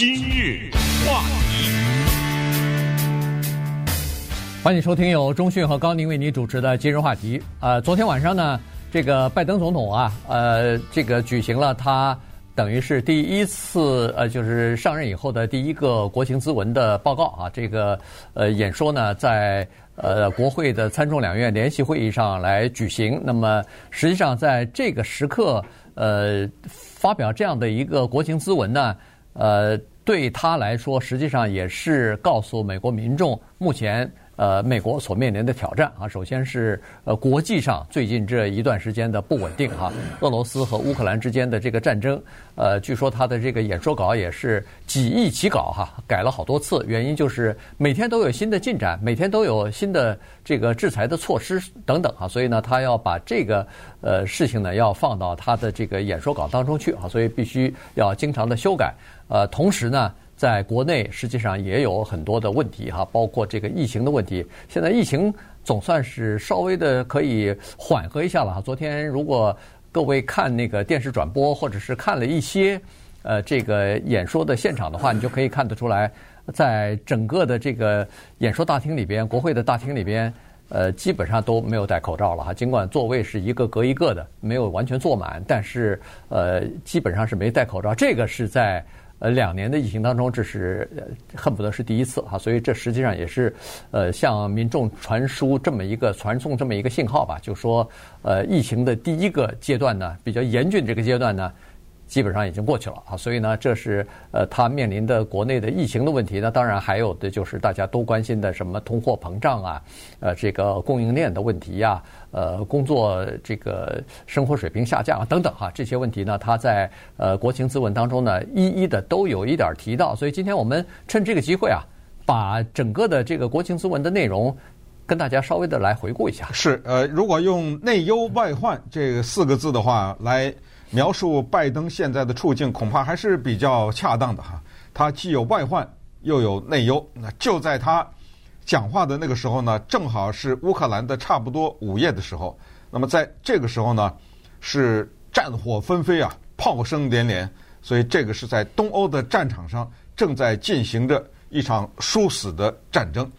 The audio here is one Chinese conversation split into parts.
今日话题，欢迎收听由中讯和高宁为你主持的今日话题。呃，昨天晚上呢，这个拜登总统啊，呃，这个举行了他等于是第一次呃，就是上任以后的第一个国情咨文的报告啊。这个呃演说呢，在呃国会的参众两院联席会议上来举行。那么实际上在这个时刻，呃，发表这样的一个国情咨文呢。呃，对他来说，实际上也是告诉美国民众，目前呃美国所面临的挑战啊。首先是呃国际上最近这一段时间的不稳定哈，俄罗斯和乌克兰之间的这个战争，呃，据说他的这个演说稿也是几易其稿哈，改了好多次，原因就是每天都有新的进展，每天都有新的这个制裁的措施等等啊，所以呢，他要把这个呃事情呢要放到他的这个演说稿当中去啊，所以必须要经常的修改。呃，同时呢，在国内实际上也有很多的问题哈，包括这个疫情的问题。现在疫情总算是稍微的可以缓和一下了哈。昨天如果各位看那个电视转播，或者是看了一些呃这个演说的现场的话，你就可以看得出来，在整个的这个演说大厅里边，国会的大厅里边，呃，基本上都没有戴口罩了哈。尽管座位是一个隔一个的，没有完全坐满，但是呃，基本上是没戴口罩。这个是在。呃，两年的疫情当中，这是恨不得是第一次哈，所以这实际上也是呃向民众传输这么一个传送这么一个信号吧，就说呃疫情的第一个阶段呢，比较严峻这个阶段呢。基本上已经过去了啊，所以呢，这是呃，他面临的国内的疫情的问题呢。当然还有的就是大家都关心的什么通货膨胀啊，呃，这个供应链的问题呀，呃，工作这个生活水平下降啊等等哈，这些问题呢，他在呃国情咨文当中呢，一一的都有一点提到。所以今天我们趁这个机会啊，把整个的这个国情咨文的内容跟大家稍微的来回顾一下。是呃，如果用内忧外患这四个字的话来。描述拜登现在的处境，恐怕还是比较恰当的哈。他既有外患，又有内忧。那就在他讲话的那个时候呢，正好是乌克兰的差不多午夜的时候。那么在这个时候呢，是战火纷飞啊，炮声连连。所以这个是在东欧的战场上正在进行着一场殊死的战争，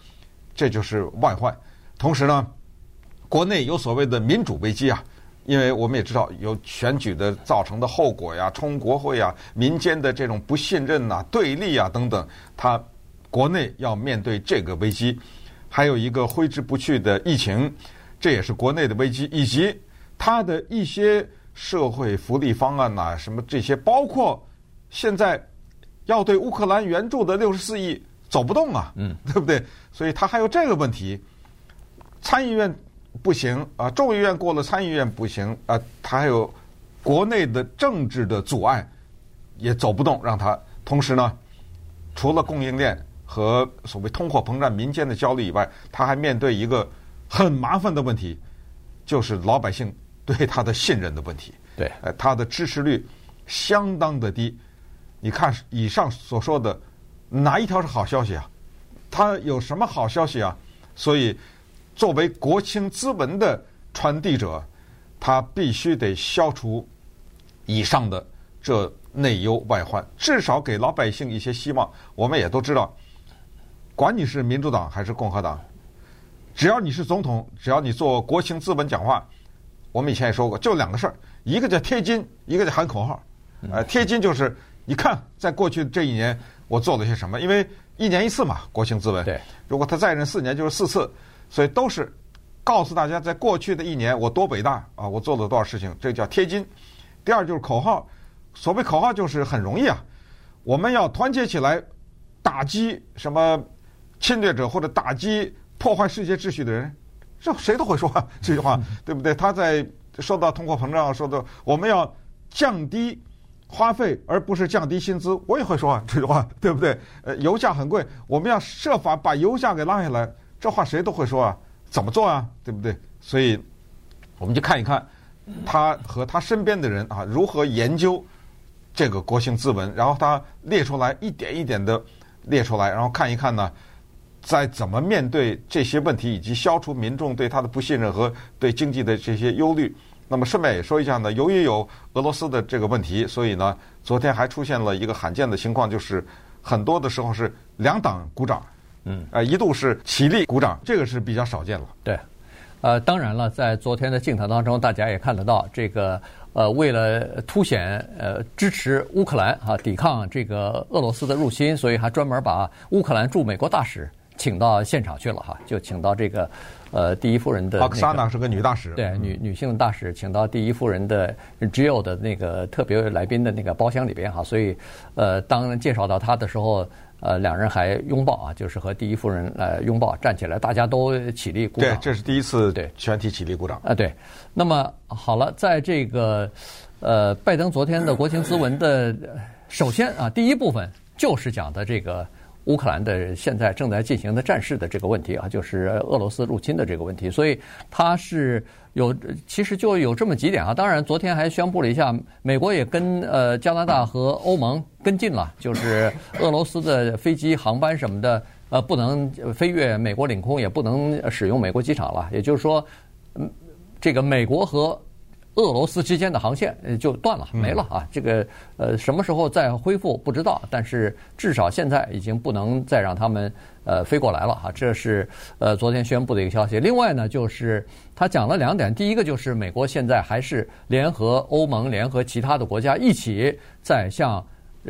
这就是外患。同时呢，国内有所谓的民主危机啊。因为我们也知道有选举的造成的后果呀，冲国会呀，民间的这种不信任呐、对立啊等等，他国内要面对这个危机，还有一个挥之不去的疫情，这也是国内的危机，以及他的一些社会福利方案呐，什么这些，包括现在要对乌克兰援助的六十四亿走不动啊，嗯，对不对？所以他还有这个问题，参议院。不行啊！众议院过了，参议院不行啊！他还有国内的政治的阻碍，也走不动，让他。同时呢，除了供应链和所谓通货膨胀、民间的焦虑以外，他还面对一个很麻烦的问题，就是老百姓对他的信任的问题。对，呃，他的支持率相当的低。你看以上所说的哪一条是好消息啊？他有什么好消息啊？所以。作为国情咨文的传递者，他必须得消除以上的这内忧外患，至少给老百姓一些希望。我们也都知道，管你是民主党还是共和党，只要你是总统，只要你做国情咨文讲话，我们以前也说过，就两个事儿，一个叫贴金，一个叫喊口号。呃，贴金就是你看，在过去这一年我做了些什么，因为一年一次嘛，国情咨文。对，如果他再任四年，就是四次。所以都是告诉大家，在过去的一年我多伟大啊！我做了多少事情，这叫贴金。第二就是口号，所谓口号就是很容易啊，我们要团结起来，打击什么侵略者或者打击破坏世界秩序的人，这谁都会说这句话，对不对？他在说到通货膨胀，说的我们要降低花费，而不是降低薪资，我也会说这句话，对不对？呃，油价很贵，我们要设法把油价给拉下来。这话谁都会说啊，怎么做啊，对不对？所以，我们就看一看他和他身边的人啊，如何研究这个国情咨文，然后他列出来一点一点的列出来，然后看一看呢，在怎么面对这些问题，以及消除民众对他的不信任和对经济的这些忧虑。那么顺便也说一下呢，由于有俄罗斯的这个问题，所以呢，昨天还出现了一个罕见的情况，就是很多的时候是两党鼓掌，嗯，呃，一度是起立鼓掌，这个是比较少见了。对，呃，当然了，在昨天的镜头当中，大家也看得到，这个呃，为了凸显呃支持乌克兰啊，抵抗这个俄罗斯的入侵，所以还专门把乌克兰驻美国大使请到现场去了哈，就请到这个。呃，第一夫人的奥克萨娜是个女大使，对，女女性大使，请到第一夫人的 Jill 的那个特别来宾的那个包厢里边哈，所以呃，当介绍到她的时候，呃，两人还拥抱啊，就是和第一夫人呃拥抱，站起来，大家都起立鼓掌。对，这是第一次对全体起立鼓掌。啊，对。那么好了，在这个呃，拜登昨天的国情咨文的首先啊，第一部分就是讲的这个。乌克兰的现在正在进行的战事的这个问题啊，就是俄罗斯入侵的这个问题，所以他是有其实就有这么几点啊。当然，昨天还宣布了一下，美国也跟呃加拿大和欧盟跟进了，就是俄罗斯的飞机航班什么的呃不能飞越美国领空，也不能使用美国机场了。也就是说，嗯，这个美国和俄罗斯之间的航线就断了，没了啊！这个呃，什么时候再恢复不知道，但是至少现在已经不能再让他们呃飞过来了哈。这是呃昨天宣布的一个消息。另外呢，就是他讲了两点，第一个就是美国现在还是联合欧盟、联合其他的国家一起在向。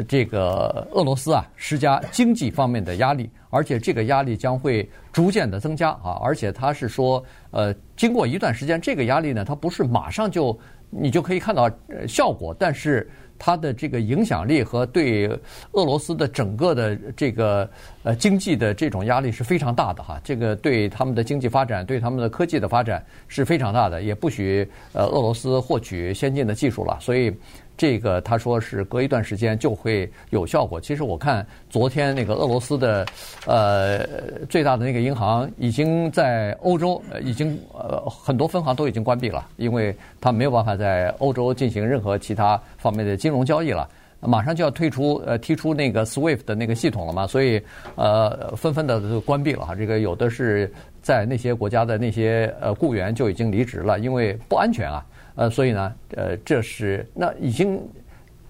这个俄罗斯啊，施加经济方面的压力，而且这个压力将会逐渐的增加啊！而且他是说，呃，经过一段时间，这个压力呢，它不是马上就你就可以看到效果，但是它的这个影响力和对俄罗斯的整个的这个呃经济的这种压力是非常大的哈。这个对他们的经济发展、对他们的科技的发展是非常大的，也不许呃俄罗斯获取先进的技术了，所以。这个他说是隔一段时间就会有效果。其实我看昨天那个俄罗斯的呃最大的那个银行已经在欧洲已经呃很多分行都已经关闭了，因为他没有办法在欧洲进行任何其他方面的金融交易了，马上就要退出呃踢出那个 SWIFT 的那个系统了嘛，所以呃纷纷的都关闭了哈。这个有的是在那些国家的那些呃雇员就已经离职了，因为不安全啊。呃，所以呢，呃，这是那已经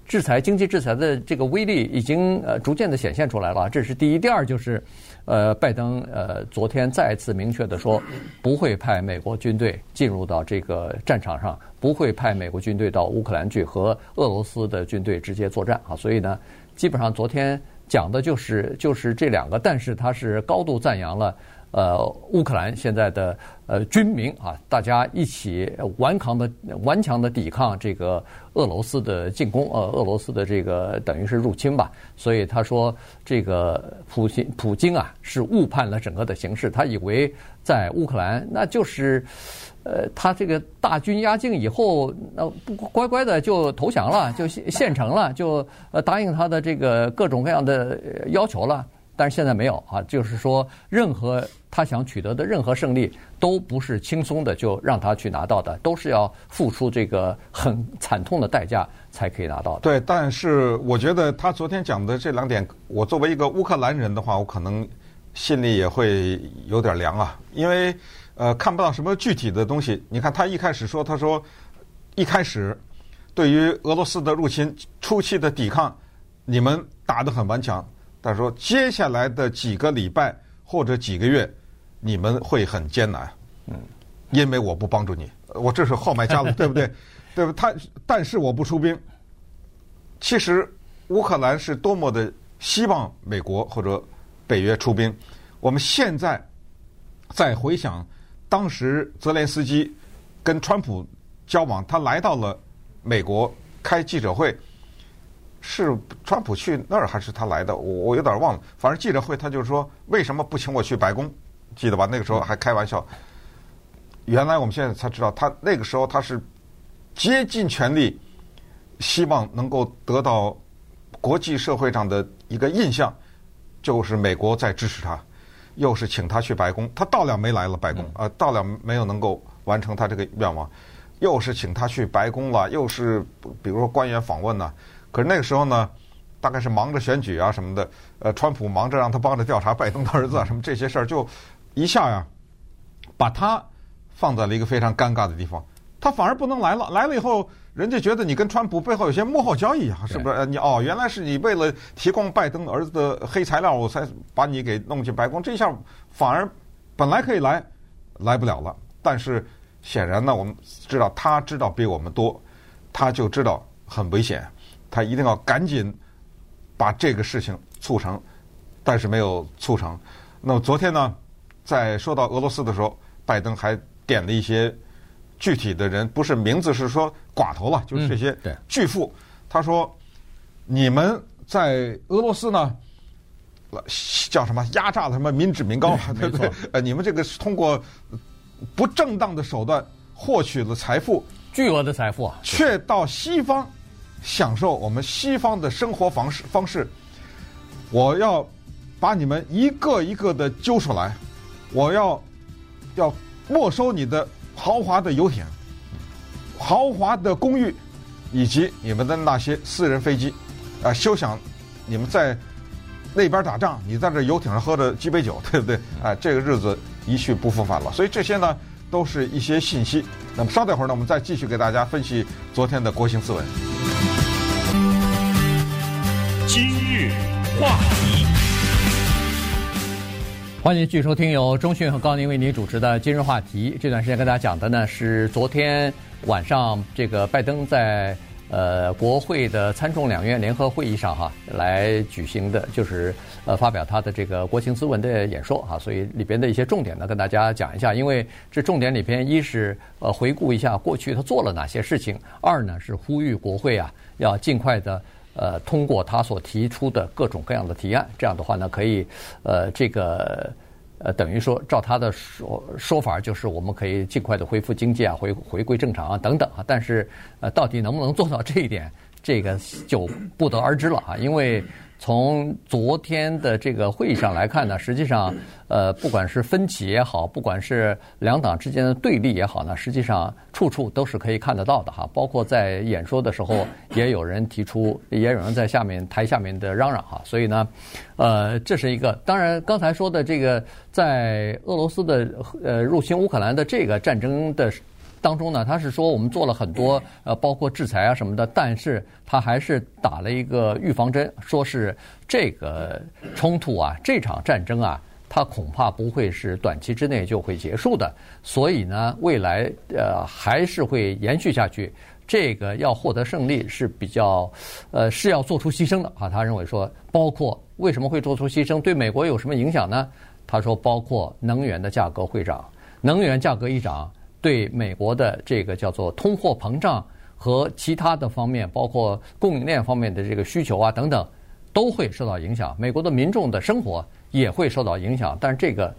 制裁经济制裁的这个威力已经呃逐渐的显现出来了。这是第一，第二就是，呃，拜登呃昨天再次明确的说，不会派美国军队进入到这个战场上，不会派美国军队到乌克兰去和俄罗斯的军队直接作战啊。所以呢，基本上昨天讲的就是就是这两个，但是他是高度赞扬了。呃，乌克兰现在的呃军民啊，大家一起顽强的顽强的抵抗这个俄罗斯的进攻，呃，俄罗斯的这个等于是入侵吧。所以他说，这个普京普京啊是误判了整个的形势，他以为在乌克兰那就是，呃，他这个大军压境以后，那不乖乖的就投降了，就献城了，就呃答应他的这个各种各样的要求了。但是现在没有啊，就是说，任何他想取得的任何胜利都不是轻松的就让他去拿到的，都是要付出这个很惨痛的代价才可以拿到的。对，但是我觉得他昨天讲的这两点，我作为一个乌克兰人的话，我可能心里也会有点凉啊，因为呃看不到什么具体的东西。你看他一开始说，他说一开始对于俄罗斯的入侵初期的抵抗，你们打得很顽强。他说：“接下来的几个礼拜或者几个月，你们会很艰难，嗯，因为我不帮助你，我这是号脉加了，对不对？对不？他但是我不出兵。其实乌克兰是多么的希望美国或者北约出兵。我们现在再回想当时泽连斯基跟川普交往，他来到了美国开记者会。”是川普去那儿还是他来的？我我有点忘了。反正记者会他就是说，为什么不请我去白宫？记得吧？那个时候还开玩笑。原来我们现在才知道，他那个时候他是竭尽全力，希望能够得到国际社会上的一个印象，就是美国在支持他，又是请他去白宫，他到了没来了白宫啊，到了没有能够完成他这个愿望，又是请他去白宫了，又是比如说官员访问呢。可是那个时候呢，大概是忙着选举啊什么的，呃，川普忙着让他帮着调查拜登的儿子啊什么这些事儿，就一下呀，把他放在了一个非常尴尬的地方。他反而不能来了，来了以后，人家觉得你跟川普背后有些幕后交易啊，是不是？你哦，原来是你为了提供拜登儿子的黑材料，我才把你给弄进白宫。这下反而本来可以来，来不了了。但是显然呢，我们知道他知道比我们多，他就知道很危险，他一定要赶紧把这个事情促成，但是没有促成。那么昨天呢，在说到俄罗斯的时候，拜登还点了一些。具体的人不是名字，是说寡头了，就是这些巨富。他说：“你们在俄罗斯呢，叫什么压榨什么民脂民膏，对不对？呃，你们这个是通过不正当的手段获取了财富，巨额的财富啊，却到西方享受我们西方的生活方式方式。我要把你们一个一个的揪出来，我要要没收你的。”豪华的游艇、豪华的公寓，以及你们的那些私人飞机，啊，休想你们在那边打仗，你在这游艇上喝着鸡尾酒，对不对？啊，这个日子一去不复返了。所以这些呢，都是一些信息。那么稍等会儿呢，我们再继续给大家分析昨天的国情咨文。今日话题。欢迎继续收听由中讯和高宁为您主持的今日话题。这段时间跟大家讲的呢是昨天晚上这个拜登在呃国会的参众两院联合会议上哈来举行的，就是呃发表他的这个国情咨文的演说哈。所以里边的一些重点呢跟大家讲一下，因为这重点里边一是呃回顾一下过去他做了哪些事情，二呢是呼吁国会啊要尽快的。呃，通过他所提出的各种各样的提案，这样的话呢，可以呃，这个呃，等于说照他的说说法，就是我们可以尽快的恢复经济啊，回回归正常啊，等等啊。但是呃，到底能不能做到这一点，这个就不得而知了啊，因为。从昨天的这个会议上来看呢，实际上，呃，不管是分歧也好，不管是两党之间的对立也好呢，实际上处处都是可以看得到的哈。包括在演说的时候，也有人提出，也有人在下面台下面的嚷嚷哈。所以呢，呃，这是一个。当然，刚才说的这个，在俄罗斯的呃入侵乌克兰的这个战争的。当中呢，他是说我们做了很多呃，包括制裁啊什么的，但是他还是打了一个预防针，说是这个冲突啊，这场战争啊，它恐怕不会是短期之内就会结束的，所以呢，未来呃还是会延续下去。这个要获得胜利是比较呃是要做出牺牲的啊。他认为说，包括为什么会做出牺牲，对美国有什么影响呢？他说，包括能源的价格会涨，能源价格一涨。对美国的这个叫做通货膨胀和其他的方面，包括供应链方面的这个需求啊等等，都会受到影响。美国的民众的生活也会受到影响。但是这个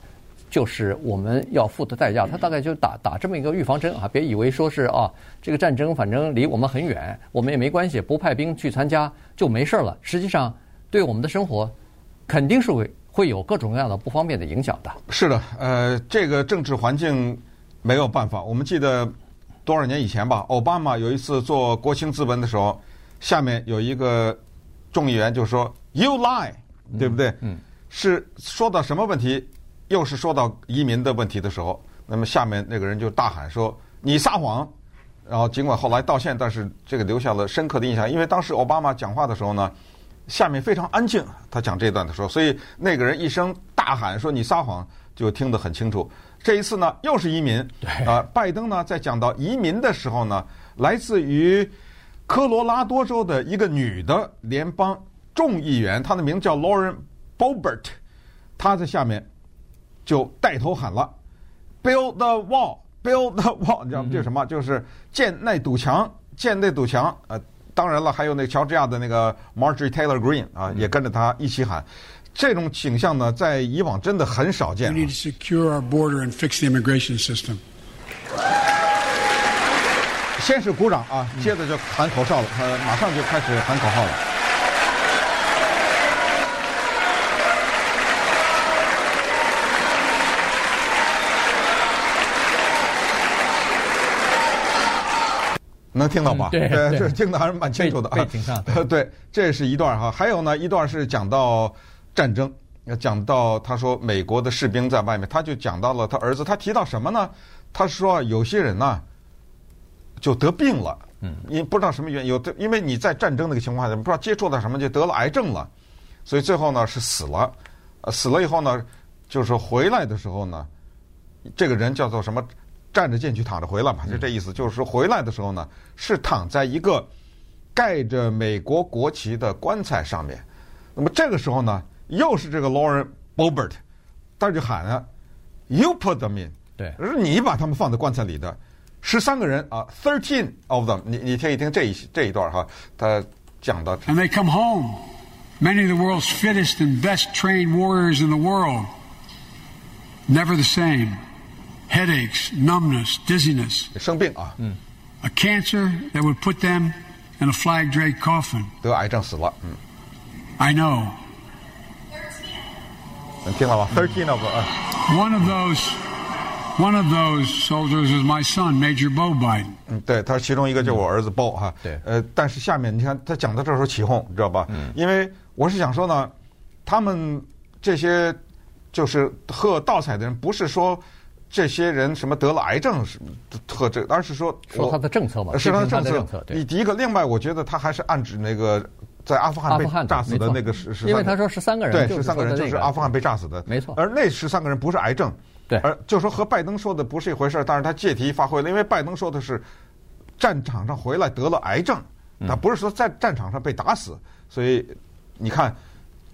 就是我们要付的代价。他大概就打打这么一个预防针啊，别以为说是啊，这个战争反正离我们很远，我们也没关系，不派兵去参加就没事了。实际上，对我们的生活肯定是会会有各种各样的不方便的影响的。是的，呃，这个政治环境。没有办法，我们记得多少年以前吧，奥巴马有一次做国情咨文的时候，下面有一个众议员就说 “You lie”，对不对？嗯，嗯是说到什么问题？又是说到移民的问题的时候，那么下面那个人就大喊说：“你撒谎！”然后尽管后来道歉，但是这个留下了深刻的印象，因为当时奥巴马讲话的时候呢，下面非常安静，他讲这段的时候，所以那个人一声大喊说：“你撒谎！”就听得很清楚。这一次呢，又是移民。啊、呃，拜登呢，在讲到移民的时候呢，来自于科罗拉多州的一个女的联邦众议员，她的名字叫 Lauren Boebert，她在下面就带头喊了：“Build the wall, build the wall。”你知道吗？这是什么？就是建那堵墙，建那堵墙。呃，当然了，还有那乔治亚的那个 Marjorie Taylor Greene 啊，也跟着他一起喊。这种景象呢，在以往真的很少见。We need to secure our border and fix the immigration system. 先是鼓掌啊，接着就喊口哨了，呃，马上就开始喊口号了。能听到吧？对，对，这听的还是蛮清楚的啊。对，这是一段哈，还有呢，一段是讲到。战争，讲到他说美国的士兵在外面，他就讲到了他儿子，他提到什么呢？他说有些人呢就得病了，嗯，因不知道什么原因，有的因为你在战争那个情况下，不知道接触到什么就得了癌症了，所以最后呢是死了。呃，死了以后呢，就是回来的时候呢，这个人叫做什么？站着进去，躺着回来嘛，就这意思。就是说回来的时候呢，是躺在一个盖着美国国旗的棺材上面。那么这个时候呢，又是这个 Lauren Boebert，他就喊了：“You put them in。”对，是你把他们放在棺材里的。十三个人啊，thirteen of them。你你听一听这一这一段哈，他讲到。And they come home, many of the world's fittest and best trained warriors in the world, never the same. Headaches, numbness, dizziness. 生病啊，嗯，A cancer that would put them in a flag draped coffin. 得癌症死了，嗯。 I know. 能听到吗？Thirteen of 啊。One of those, one of those soldiers is my son, Major Bo Biden. 嗯，对，他其中一个就是我儿子 Bo 哈。对。呃，但是下面你看他讲到这时候起哄，你知道吧？嗯。因为我是想说呢，他们这些就是喝倒彩的人，不是说。这些人什么得了癌症是喝这，而是说说他的政策嘛，是他的政策。策你第一个，另外我觉得他还是暗指那个在阿富汗被炸死的那个十十，因为他说十三个人，对，十三个人就是阿富汗被炸死的，没错。而那十三个人不是癌症，对，而就说和拜登说的不是一回事，但是他借题发挥了，因为拜登说的是战场上回来得了癌症，他不是说在战场上被打死，所以你看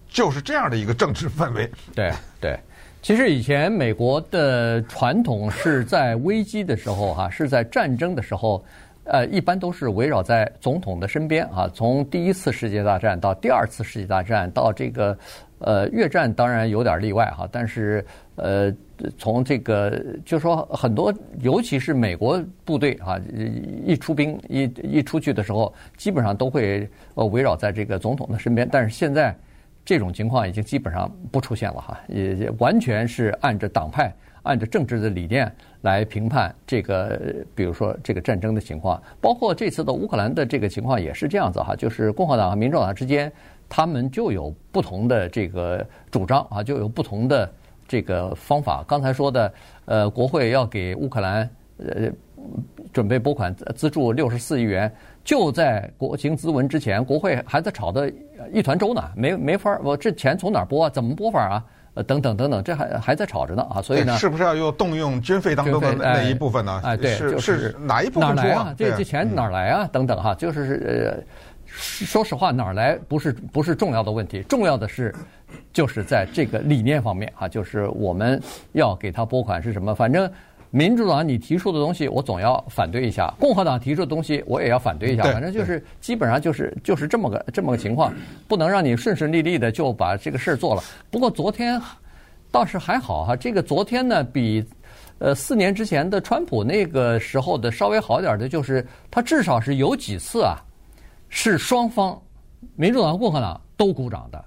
就是这样的一个政治氛围，对对。其实以前美国的传统是在危机的时候，哈，是在战争的时候，呃，一般都是围绕在总统的身边啊。从第一次世界大战到第二次世界大战，到这个呃越战，当然有点例外哈。但是呃，从这个就说很多，尤其是美国部队啊，一出兵一一出去的时候，基本上都会呃围绕在这个总统的身边。但是现在。这种情况已经基本上不出现了哈，也也完全是按着党派、按照政治的理念来评判这个，比如说这个战争的情况，包括这次的乌克兰的这个情况也是这样子哈，就是共和党和民主党之间，他们就有不同的这个主张啊，就有不同的这个方法。刚才说的，呃，国会要给乌克兰呃准备拨款资助六十四亿元。就在国情咨文之前，国会还在吵得一团粥呢，没没法，我这钱从哪拨啊？怎么拨法啊？呃，等等等等，这还还在吵着呢啊！所以呢，是不是要又动用军费当中的那一部分呢？哎，对，是就是哪一部分哪来啊？这这钱哪来啊？等等哈，就是呃，说实话，哪来不是不是重要的问题，重要的是就是在这个理念方面啊，就是我们要给他拨款是什么？反正。民主党你提出的东西，我总要反对一下；共和党提出的东西，我也要反对一下。反正就是基本上就是就是这么个这么个情况，不能让你顺顺利利的就把这个事儿做了。不过昨天倒是还好哈，这个昨天呢比呃四年之前的川普那个时候的稍微好点的，就是他至少是有几次啊是双方民主党和共和党都鼓掌的，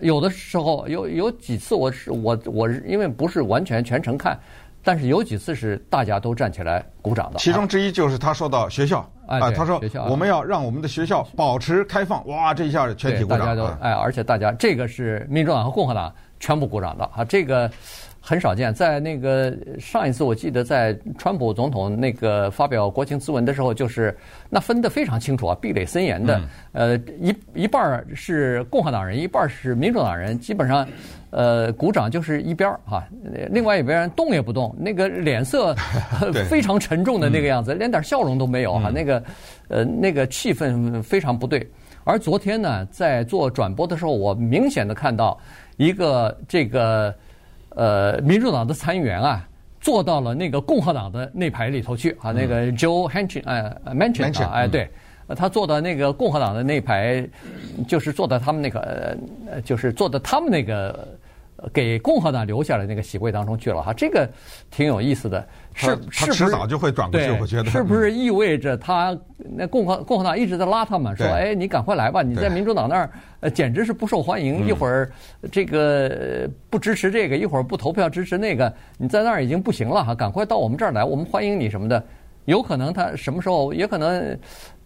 有的时候有有几次我是我我因为不是完全全程看。但是有几次是大家都站起来鼓掌的，其中之一就是他说到学校啊，他说我们要让我们的学校保持开放，哇，这一下全体鼓掌，大家都哎，而且大家这个是民主党和共和党全部鼓掌的啊，这个。很少见，在那个上一次，我记得在川普总统那个发表国情咨文的时候，就是那分得非常清楚啊，壁垒森严的。呃，一一半是共和党人，一半是民主党人，基本上，呃，鼓掌就是一边儿哈，另外一边人动也不动，那个脸色 非常沉重的那个样子，连点笑容都没有哈，那个呃那个气氛非常不对。而昨天呢，在做转播的时候，我明显的看到一个这个。呃，民主党的参议员啊，坐到了那个共和党的那排里头去啊，那个 Joe Manchin 哎，Manchin 啊，哎，对，他坐到那个共和党的那排，就是坐到他们那个，呃，就是坐到他们那个。给共和党留下了那个席位当中去了哈，这个挺有意思的，是是不是？迟早就会转过去，我觉得是不是意味着他那共和共和党一直在拉他们，说哎，你赶快来吧，你在民主党那儿呃简直是不受欢迎，一会儿这个不支持这个，一会儿不投票支持那个，你在那儿已经不行了哈，赶快到我们这儿来，我们欢迎你什么的。有可能他什么时候也可能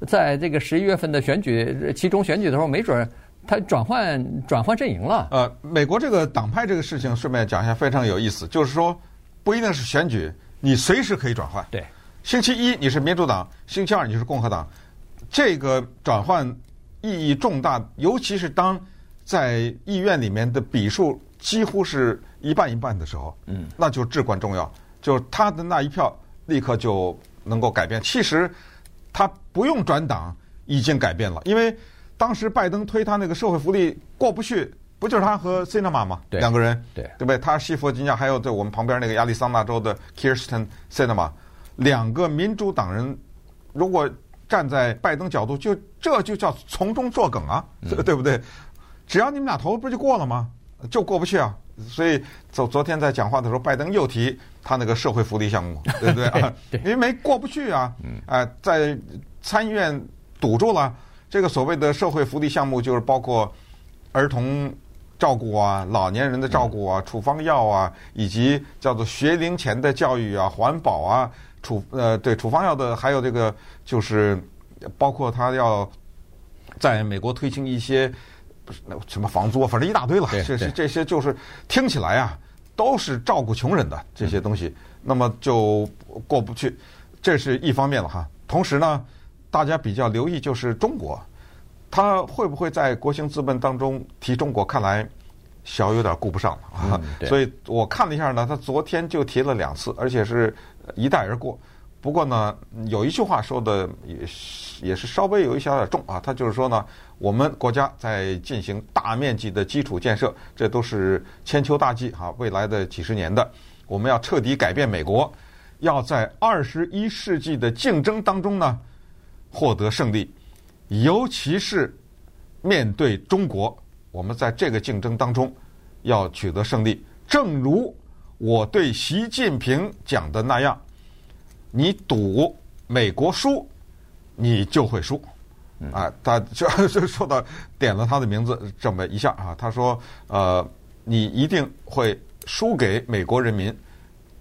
在这个十一月份的选举其中选举的时候，没准。他转换转换阵营了。呃，美国这个党派这个事情，顺便讲一下，非常有意思。就是说，不一定是选举，你随时可以转换。对，星期一你是民主党，星期二你是共和党，这个转换意义重大，尤其是当在议院里面的比数几乎是一半一半的时候，嗯，那就至关重要。就是他的那一票立刻就能够改变。其实他不用转党已经改变了，因为当时拜登推他那个社会福利过不去，不就是他和 Cinema 吗？对，两个人，对，对不对？他西弗吉尼亚，还有在我们旁边那个亚利桑那州的 Kirsten Cinema，两个民主党人，如果站在拜登角度，就这就叫从中作梗啊，嗯、对不对？只要你们俩投，不就过了吗？就过不去啊。所以昨昨天在讲话的时候，拜登又提他那个社会福利项目，对不对 啊？因为没过不去啊。哎、呃，在参议院堵住了这个所谓的社会福利项目，就是包括儿童照顾啊、老年人的照顾啊、处方药啊，以及叫做学龄前的教育啊、环保啊、处呃对处方药的，还有这个就是包括他要在美国推行一些。什么房租啊，反正一大堆了。这些这些就是听起来啊，都是照顾穷人的这些东西，那么就过不去。这是一方面了哈。同时呢，大家比较留意就是中国，他会不会在国兴资本当中提中国？看来小有点顾不上了啊。所以我看了一下呢，他昨天就提了两次，而且是一带而过。不过呢，有一句话说的也也是稍微有一小点重啊，他就是说呢，我们国家在进行大面积的基础建设，这都是千秋大计哈，未来的几十年的，我们要彻底改变美国，要在二十一世纪的竞争当中呢获得胜利，尤其是面对中国，我们在这个竞争当中要取得胜利。正如我对习近平讲的那样。你赌美国输，你就会输，啊，他就 就说到点了他的名字这么一下啊，他说呃，你一定会输给美国人民，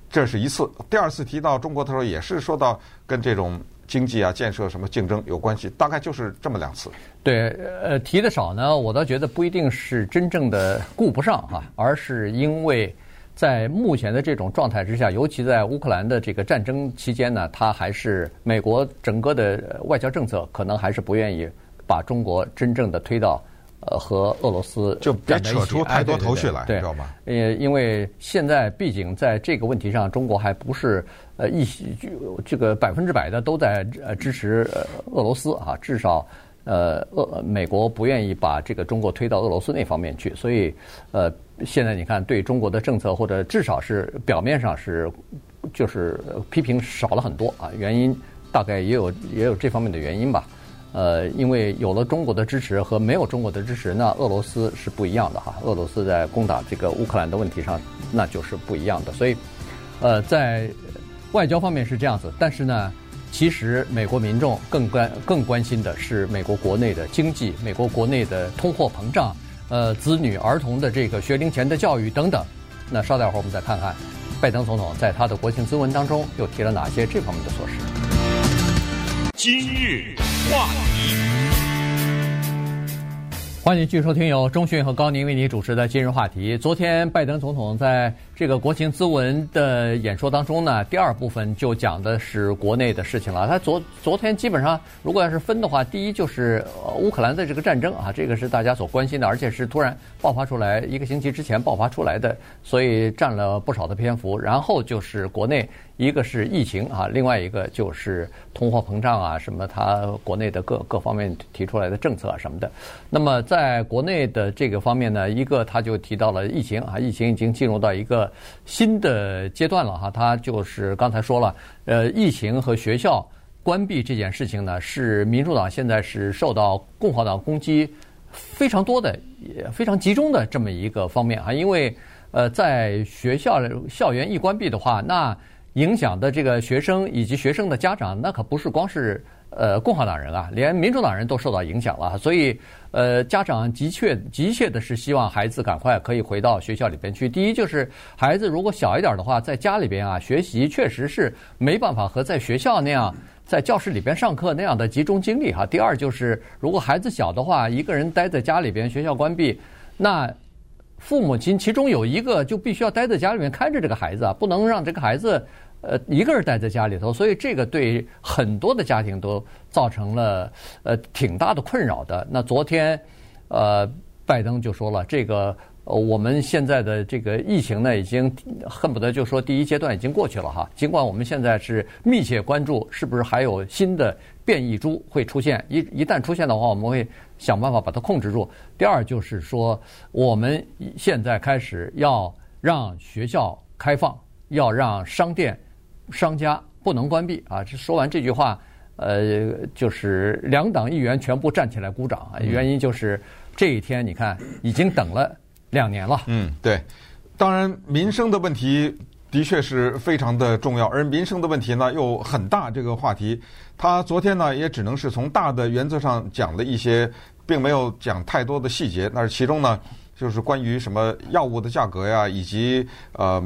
这是一次。第二次提到中国的时候，也是说到跟这种经济啊、建设什么竞争有关系，大概就是这么两次。对，呃，提的少呢，我倒觉得不一定是真正的顾不上哈，而是因为。在目前的这种状态之下，尤其在乌克兰的这个战争期间呢，他还是美国整个的外交政策可能还是不愿意把中国真正的推到呃和俄罗斯就别扯出太多头绪来，知道吗？呃，因为现在毕竟在这个问题上，中国还不是呃一这个百分之百的都在呃支持俄罗斯啊，至少。呃，俄美国不愿意把这个中国推到俄罗斯那方面去，所以，呃，现在你看对中国的政策，或者至少是表面上是，就是批评少了很多啊。原因大概也有也有这方面的原因吧。呃，因为有了中国的支持和没有中国的支持，那俄罗斯是不一样的哈。俄罗斯在攻打这个乌克兰的问题上，那就是不一样的。所以，呃，在外交方面是这样子，但是呢。其实，美国民众更关更关心的是美国国内的经济，美国国内的通货膨胀，呃，子女儿童的这个学龄前的教育等等。那稍待会儿我们再看看，拜登总统在他的国情咨文当中又提了哪些这方面的措施。今日话题。欢迎继续收听由中讯和高宁为你主持的今日话题。昨天拜登总统在这个国情咨文的演说当中呢，第二部分就讲的是国内的事情了。他昨昨天基本上，如果要是分的话，第一就是乌克兰的这个战争啊，这个是大家所关心的，而且是突然爆发出来，一个星期之前爆发出来的，所以占了不少的篇幅。然后就是国内。一个是疫情啊，另外一个就是通货膨胀啊，什么他国内的各各方面提出来的政策啊什么的。那么在国内的这个方面呢，一个他就提到了疫情啊，疫情已经进入到一个新的阶段了哈。他就是刚才说了，呃，疫情和学校关闭这件事情呢，是民主党现在是受到共和党攻击非常多的、也非常集中的这么一个方面啊。因为呃，在学校校园一关闭的话，那影响的这个学生以及学生的家长，那可不是光是呃共和党人啊，连民主党人都受到影响了。所以，呃，家长的确急切的是希望孩子赶快可以回到学校里边去。第一，就是孩子如果小一点的话，在家里边啊学习确实是没办法和在学校那样在教室里边上课那样的集中精力哈。第二，就是如果孩子小的话，一个人待在家里边，学校关闭，那。父母亲其中有一个就必须要待在家里面看着这个孩子啊，不能让这个孩子呃一个人待在家里头，所以这个对很多的家庭都造成了呃挺大的困扰的。那昨天呃拜登就说了这个。呃，我们现在的这个疫情呢，已经恨不得就说第一阶段已经过去了哈。尽管我们现在是密切关注，是不是还有新的变异株会出现？一一旦出现的话，我们会想办法把它控制住。第二就是说，我们现在开始要让学校开放，要让商店、商家不能关闭啊。这说完这句话，呃，就是两党议员全部站起来鼓掌啊。原因就是这一天，你看已经等了。两年了，嗯，对，当然民生的问题的确是非常的重要，而民生的问题呢又很大。这个话题，他昨天呢也只能是从大的原则上讲了一些，并没有讲太多的细节。那其中呢，就是关于什么药物的价格呀，以及呃，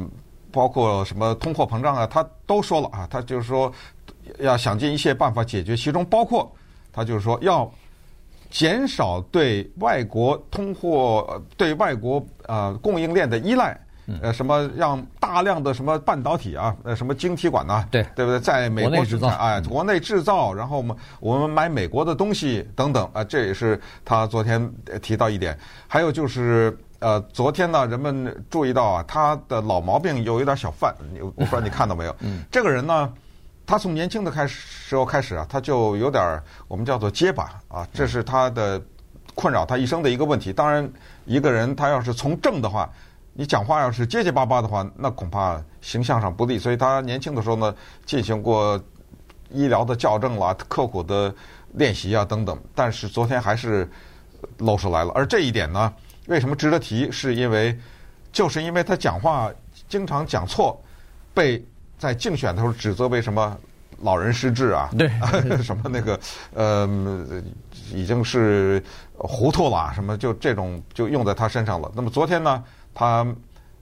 包括什么通货膨胀啊，他都说了啊。他就是说要想尽一切办法解决，其中包括他就是说要。减少对外国通货、对外国呃供应链的依赖，呃，什么让大量的什么半导体啊，呃，什么晶体管呐，对对不对？在美国制造，哎，国内制造，然后我们我们买美国的东西等等啊，这也是他昨天提到一点。还有就是呃，昨天呢，人们注意到啊，他的老毛病有一点小犯，我不知道你看到没有？嗯，这个人呢。他从年轻的开始时候开始啊，他就有点我们叫做结巴啊，这是他的困扰他一生的一个问题。当然，一个人他要是从政的话，你讲话要是结结巴巴的话，那恐怕形象上不利。所以他年轻的时候呢，进行过医疗的校正啦、刻苦的练习啊等等。但是昨天还是露出来了。而这一点呢，为什么值得提？是因为就是因为他讲话经常讲错，被。在竞选的时候指责为什么老人失智啊？对，什么那个呃，已经是糊涂了，什么就这种就用在他身上了。那么昨天呢，他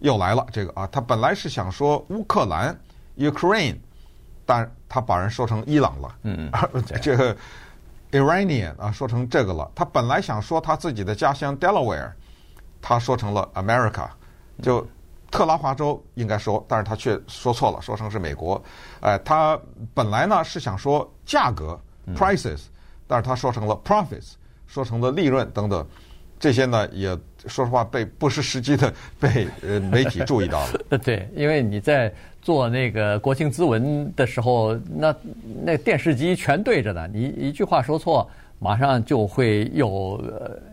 又来了这个啊，他本来是想说乌克兰 （Ukraine），但他把人说成伊朗了。嗯，这个 Iranian 啊，说成这个了。他本来想说他自己的家乡 Delaware，他说成了 America，就。特拉华州应该说，但是他却说错了，说成是美国。哎，他本来呢是想说价格 prices，但是他说成了 profits，说成了利润等等。这些呢也说实话被不失时机的 被呃媒体注意到了。对，因为你在做那个国情咨文的时候，那那电视机全对着呢，你一句话说错。马上就会有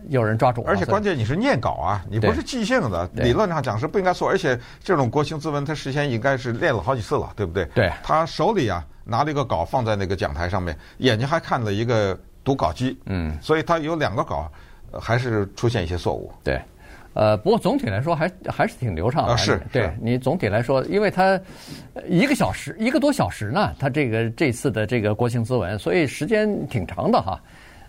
有人抓住，而且关键你是念稿啊，你不是即兴的。理论上讲是不应该错，而且这种国情咨文他事先应该是练了好几次了，对不对？对。他手里啊拿了一个稿放在那个讲台上面，眼睛还看了一个读稿机，嗯，所以他有两个稿，还是出现一些错误。对。呃，不过总体来说还还是挺流畅的。啊，是，对你总体来说，因为他一个小时一个多小时呢，他这个这次的这个国情咨文，所以时间挺长的哈。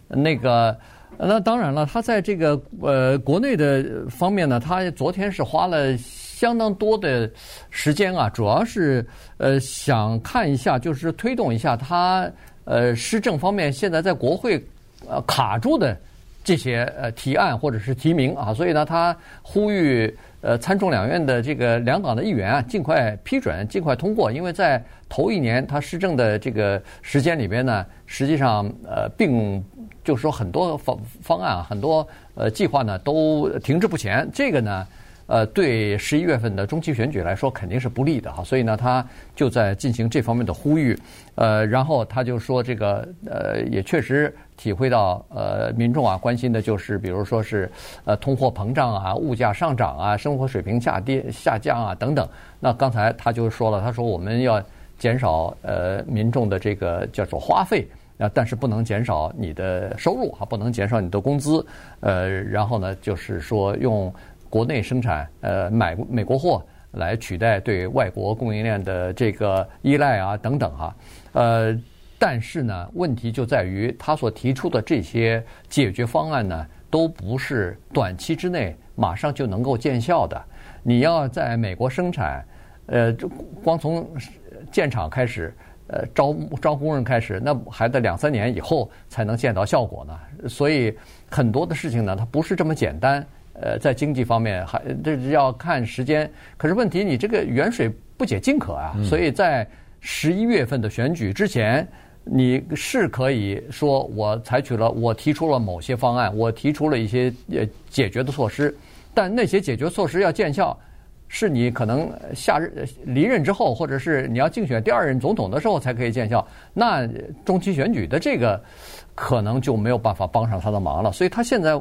那个，那当然了，他在这个呃国内的方面呢，他昨天是花了相当多的时间啊，主要是呃想看一下，就是推动一下他呃施政方面现在在国会呃卡住的这些呃提案或者是提名啊，所以呢，他呼吁呃参众两院的这个两党的议员啊，尽快批准，尽快通过，因为在头一年他施政的这个时间里边呢，实际上呃并。就是说，很多方方案啊，很多呃计划呢都停滞不前。这个呢，呃，对十一月份的中期选举来说肯定是不利的哈。所以呢，他就在进行这方面的呼吁。呃，然后他就说，这个呃，也确实体会到呃，民众啊关心的就是，比如说是呃通货膨胀啊、物价上涨啊、生活水平下跌下降啊等等。那刚才他就说了，他说我们要减少呃民众的这个叫做花费。啊，但是不能减少你的收入哈，不能减少你的工资，呃，然后呢，就是说用国内生产，呃，买美国货来取代对外国供应链的这个依赖啊，等等哈，呃，但是呢，问题就在于他所提出的这些解决方案呢，都不是短期之内马上就能够见效的。你要在美国生产，呃，光从建厂开始。呃，招招工人开始，那还得两三年以后才能见到效果呢。所以很多的事情呢，它不是这么简单。呃，在经济方面还这要看时间。可是问题，你这个远水不解近渴啊，所以在十一月份的选举之前，你是可以说我采取了，我提出了某些方案，我提出了一些呃解决的措施，但那些解决措施要见效，是你可能下任离任之后，或者是你要竞选第二任总统的时候才可以见效。那中期选举的这个可能就没有办法帮上他的忙了。所以他现在，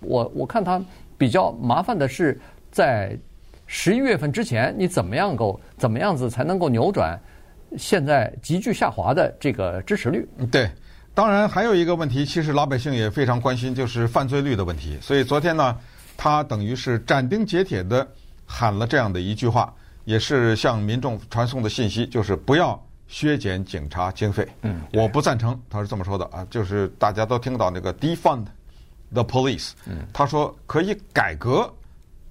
我我看他。比较麻烦的是，在十一月份之前，你怎么样够怎么样子才能够扭转现在急剧下滑的这个支持率？对，当然还有一个问题，其实老百姓也非常关心，就是犯罪率的问题。所以昨天呢，他等于是斩钉截铁的喊了这样的一句话，也是向民众传送的信息，就是不要削减警察经费。嗯，我不赞成，他是这么说的啊，就是大家都听到那个 defund。The police，嗯他说可以改革，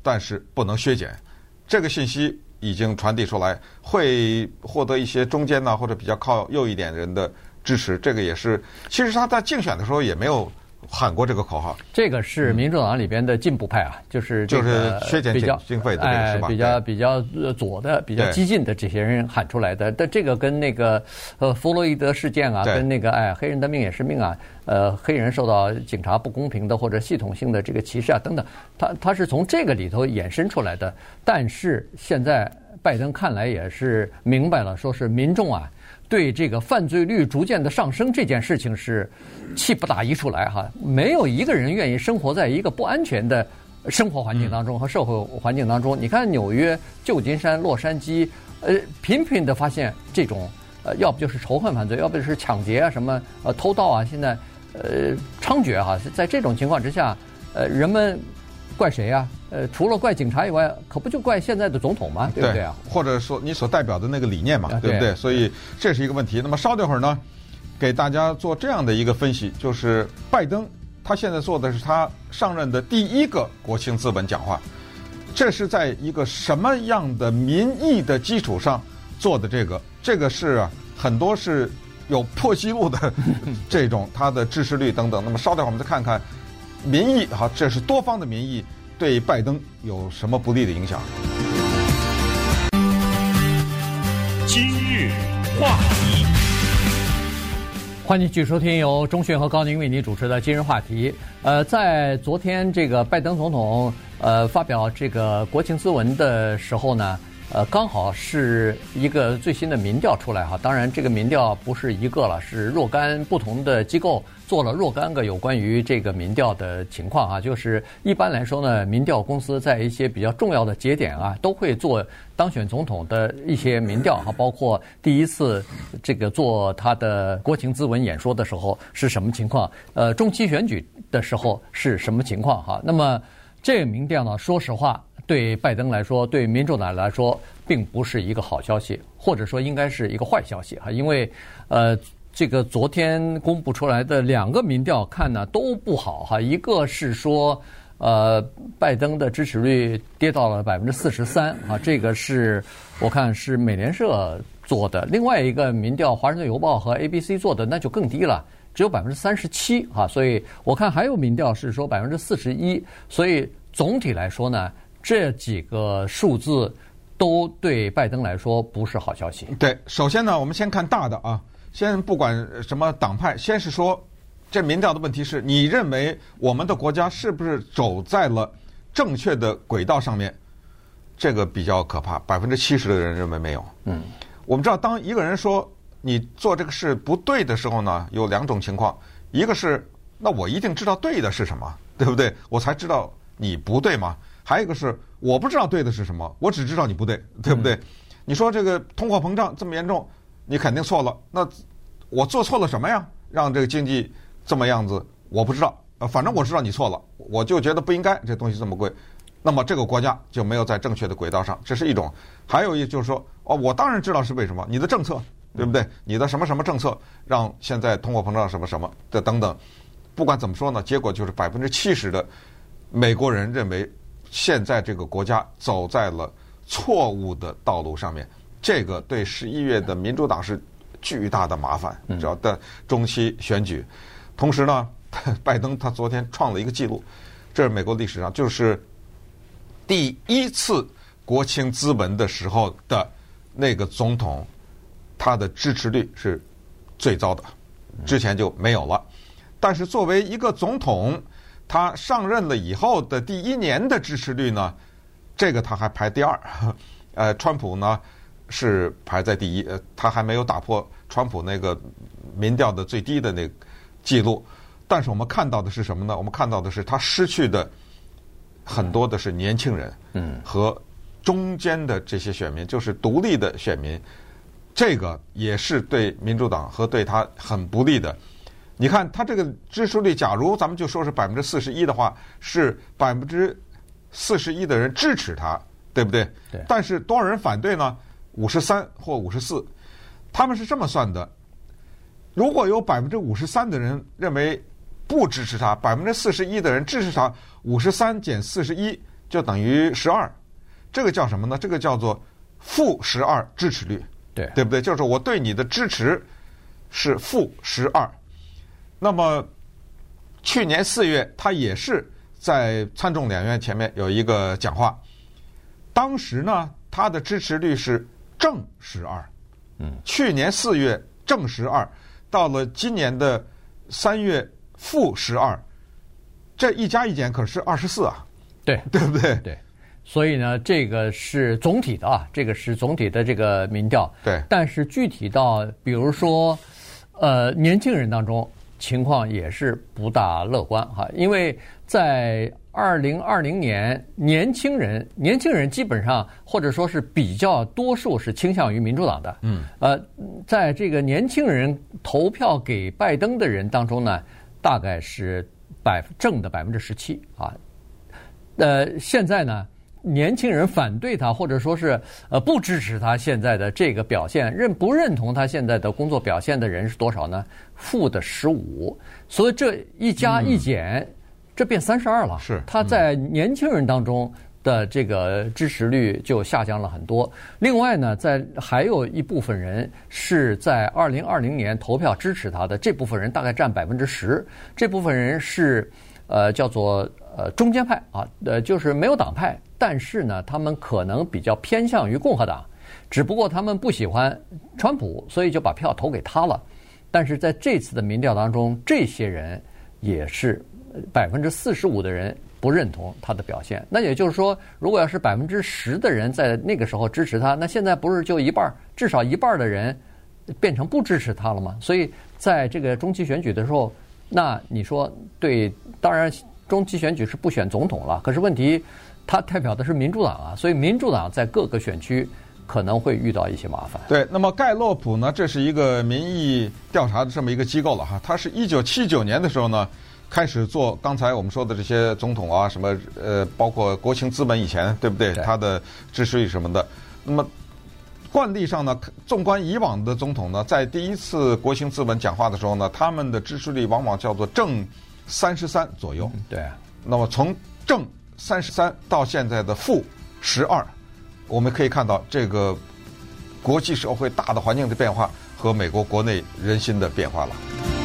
但是不能削减。这个信息已经传递出来，会获得一些中间呢或者比较靠右一点人的支持。这个也是，其实他在竞选的时候也没有。喊过这个口号，这个是民主党里边的进步派啊，就是就是削减经费的，是吧？比较比较左的、比较激进的这些人喊出来的。但这个跟那个呃弗洛伊德事件啊，跟那个哎黑人的命也是命啊，呃黑人受到警察不公平的或者系统性的这个歧视啊等等，他他是从这个里头衍生出来的。但是现在拜登看来也是明白了，说是民众啊。对这个犯罪率逐渐的上升这件事情是气不打一处来哈，没有一个人愿意生活在一个不安全的生活环境当中和社会环境当中。你看纽约、旧金山、洛杉矶，呃，频频的发现这种呃，要不就是仇恨犯罪，要不就是抢劫啊，什么呃偷盗啊，现在呃猖獗哈。在这种情况之下，呃，人们。怪谁呀？呃，除了怪警察以外，可不就怪现在的总统吗？对不对啊？或者说你所代表的那个理念嘛，对不对？所以这是一个问题。那么稍等会儿呢，给大家做这样的一个分析，就是拜登他现在做的是他上任的第一个国情资本讲话，这是在一个什么样的民意的基础上做的？这个这个是啊，很多是有破纪录的这种他的支持率等等。那么稍等会儿我们再看看。民意哈，这是多方的民意，对拜登有什么不利的影响？今日话题，欢迎继续收听由钟迅和高宁为您主持的今日话题。呃，在昨天这个拜登总统呃发表这个国情咨文的时候呢，呃，刚好是一个最新的民调出来哈。当然，这个民调不是一个了，是若干不同的机构。做了若干个有关于这个民调的情况啊，就是一般来说呢，民调公司在一些比较重要的节点啊，都会做当选总统的一些民调哈，包括第一次这个做他的国情咨文演说的时候是什么情况，呃，中期选举的时候是什么情况哈。那么这个民调呢，说实话，对拜登来说，对民主党来说，并不是一个好消息，或者说应该是一个坏消息哈，因为呃。这个昨天公布出来的两个民调看呢都不好哈，一个是说，呃，拜登的支持率跌到了百分之四十三啊，这个是我看是美联社做的，另外一个民调《华盛顿邮报》和 ABC 做的那就更低了，只有百分之三十七啊，所以我看还有民调是说百分之四十一，所以总体来说呢，这几个数字都对拜登来说不是好消息。对，首先呢，我们先看大的啊。先不管什么党派，先是说，这民调的问题是你认为我们的国家是不是走在了正确的轨道上面？这个比较可怕，百分之七十的人认为没有。嗯，我们知道，当一个人说你做这个事不对的时候呢，有两种情况，一个是那我一定知道对的是什么，对不对？我才知道你不对吗？还有一个是我不知道对的是什么，我只知道你不对，对不对？嗯，你说这个通货膨胀这么严重。你肯定错了，那我做错了什么呀？让这个经济这么样子，我不知道。呃，反正我知道你错了，我就觉得不应该这东西这么贵。那么这个国家就没有在正确的轨道上，这是一种。还有一就是说，哦，我当然知道是为什么，你的政策对不对？你的什么什么政策让现在通货膨胀什么什么的等等。不管怎么说呢，结果就是百分之七十的美国人认为现在这个国家走在了错误的道路上面。这个对十一月的民主党是巨大的麻烦，主要的中期选举。同时呢，拜登他昨天创了一个记录，这是美国历史上就是第一次国情咨文的时候的那个总统，他的支持率是最糟的，之前就没有了。但是作为一个总统，他上任了以后的第一年的支持率呢，这个他还排第二。呃，川普呢是排在第一，呃，他还没有打破川普那个民调的最低的那个记录。但是我们看到的是什么呢？我们看到的是他失去的很多的是年轻人，嗯，和中间的这些选民，就是独立的选民，这个也是对民主党和对他很不利的。你看他这个支持率，假如咱们就说是百分之四十一的话，是百分之四十一的人支持他，对不对？对。但是多少人反对呢？五十三或五十四，他们是这么算的：如果有百分之五十三的人认为不支持他，百分之四十一的人支持他，五十三减四十一就等于十二，这个叫什么呢？这个叫做负十二支持率，对，对不对？就是我对你的支持是负十二。那么，去年四月，他也是在参众两院前面有一个讲话。当时呢，他的支持率是正十二。嗯，去年四月正十二，到了今年的三月负十二，这一加一减可是二十四啊。对，对不对？对。所以呢，这个是总体的啊，这个是总体的这个民调。对。但是具体到，比如说，呃，年轻人当中。情况也是不大乐观哈，因为在二零二零年，年轻人年轻人基本上或者说是比较多数是倾向于民主党的，嗯，呃，在这个年轻人投票给拜登的人当中呢，大概是百正的百分之十七啊，呃，现在呢。年轻人反对他，或者说是呃不支持他现在的这个表现，认不认同他现在的工作表现的人是多少呢？负的十五，所以这一加一减，嗯、这变三十二了。是他在年轻人当中的这个支持率就下降了很多。另外呢，在还有一部分人是在二零二零年投票支持他的，这部分人大概占百分之十。这部分人是呃叫做呃中间派啊，呃就是没有党派。但是呢，他们可能比较偏向于共和党，只不过他们不喜欢川普，所以就把票投给他了。但是在这次的民调当中，这些人也是百分之四十五的人不认同他的表现。那也就是说，如果要是百分之十的人在那个时候支持他，那现在不是就一半，至少一半的人变成不支持他了吗？所以在这个中期选举的时候，那你说对？当然，中期选举是不选总统了，可是问题。他代表的是民主党啊，所以民主党在各个选区可能会遇到一些麻烦。对，那么盖洛普呢，这是一个民意调查的这么一个机构了哈。他是一九七九年的时候呢，开始做刚才我们说的这些总统啊，什么呃，包括国情资本以前，对不对？他的支持率什么的。那么惯例上呢，纵观以往的总统呢，在第一次国情资本讲话的时候呢，他们的支持率往往叫做正三十三左右。对。那么从正三十三到现在的负十二，我们可以看到这个国际社会大的环境的变化和美国国内人心的变化了。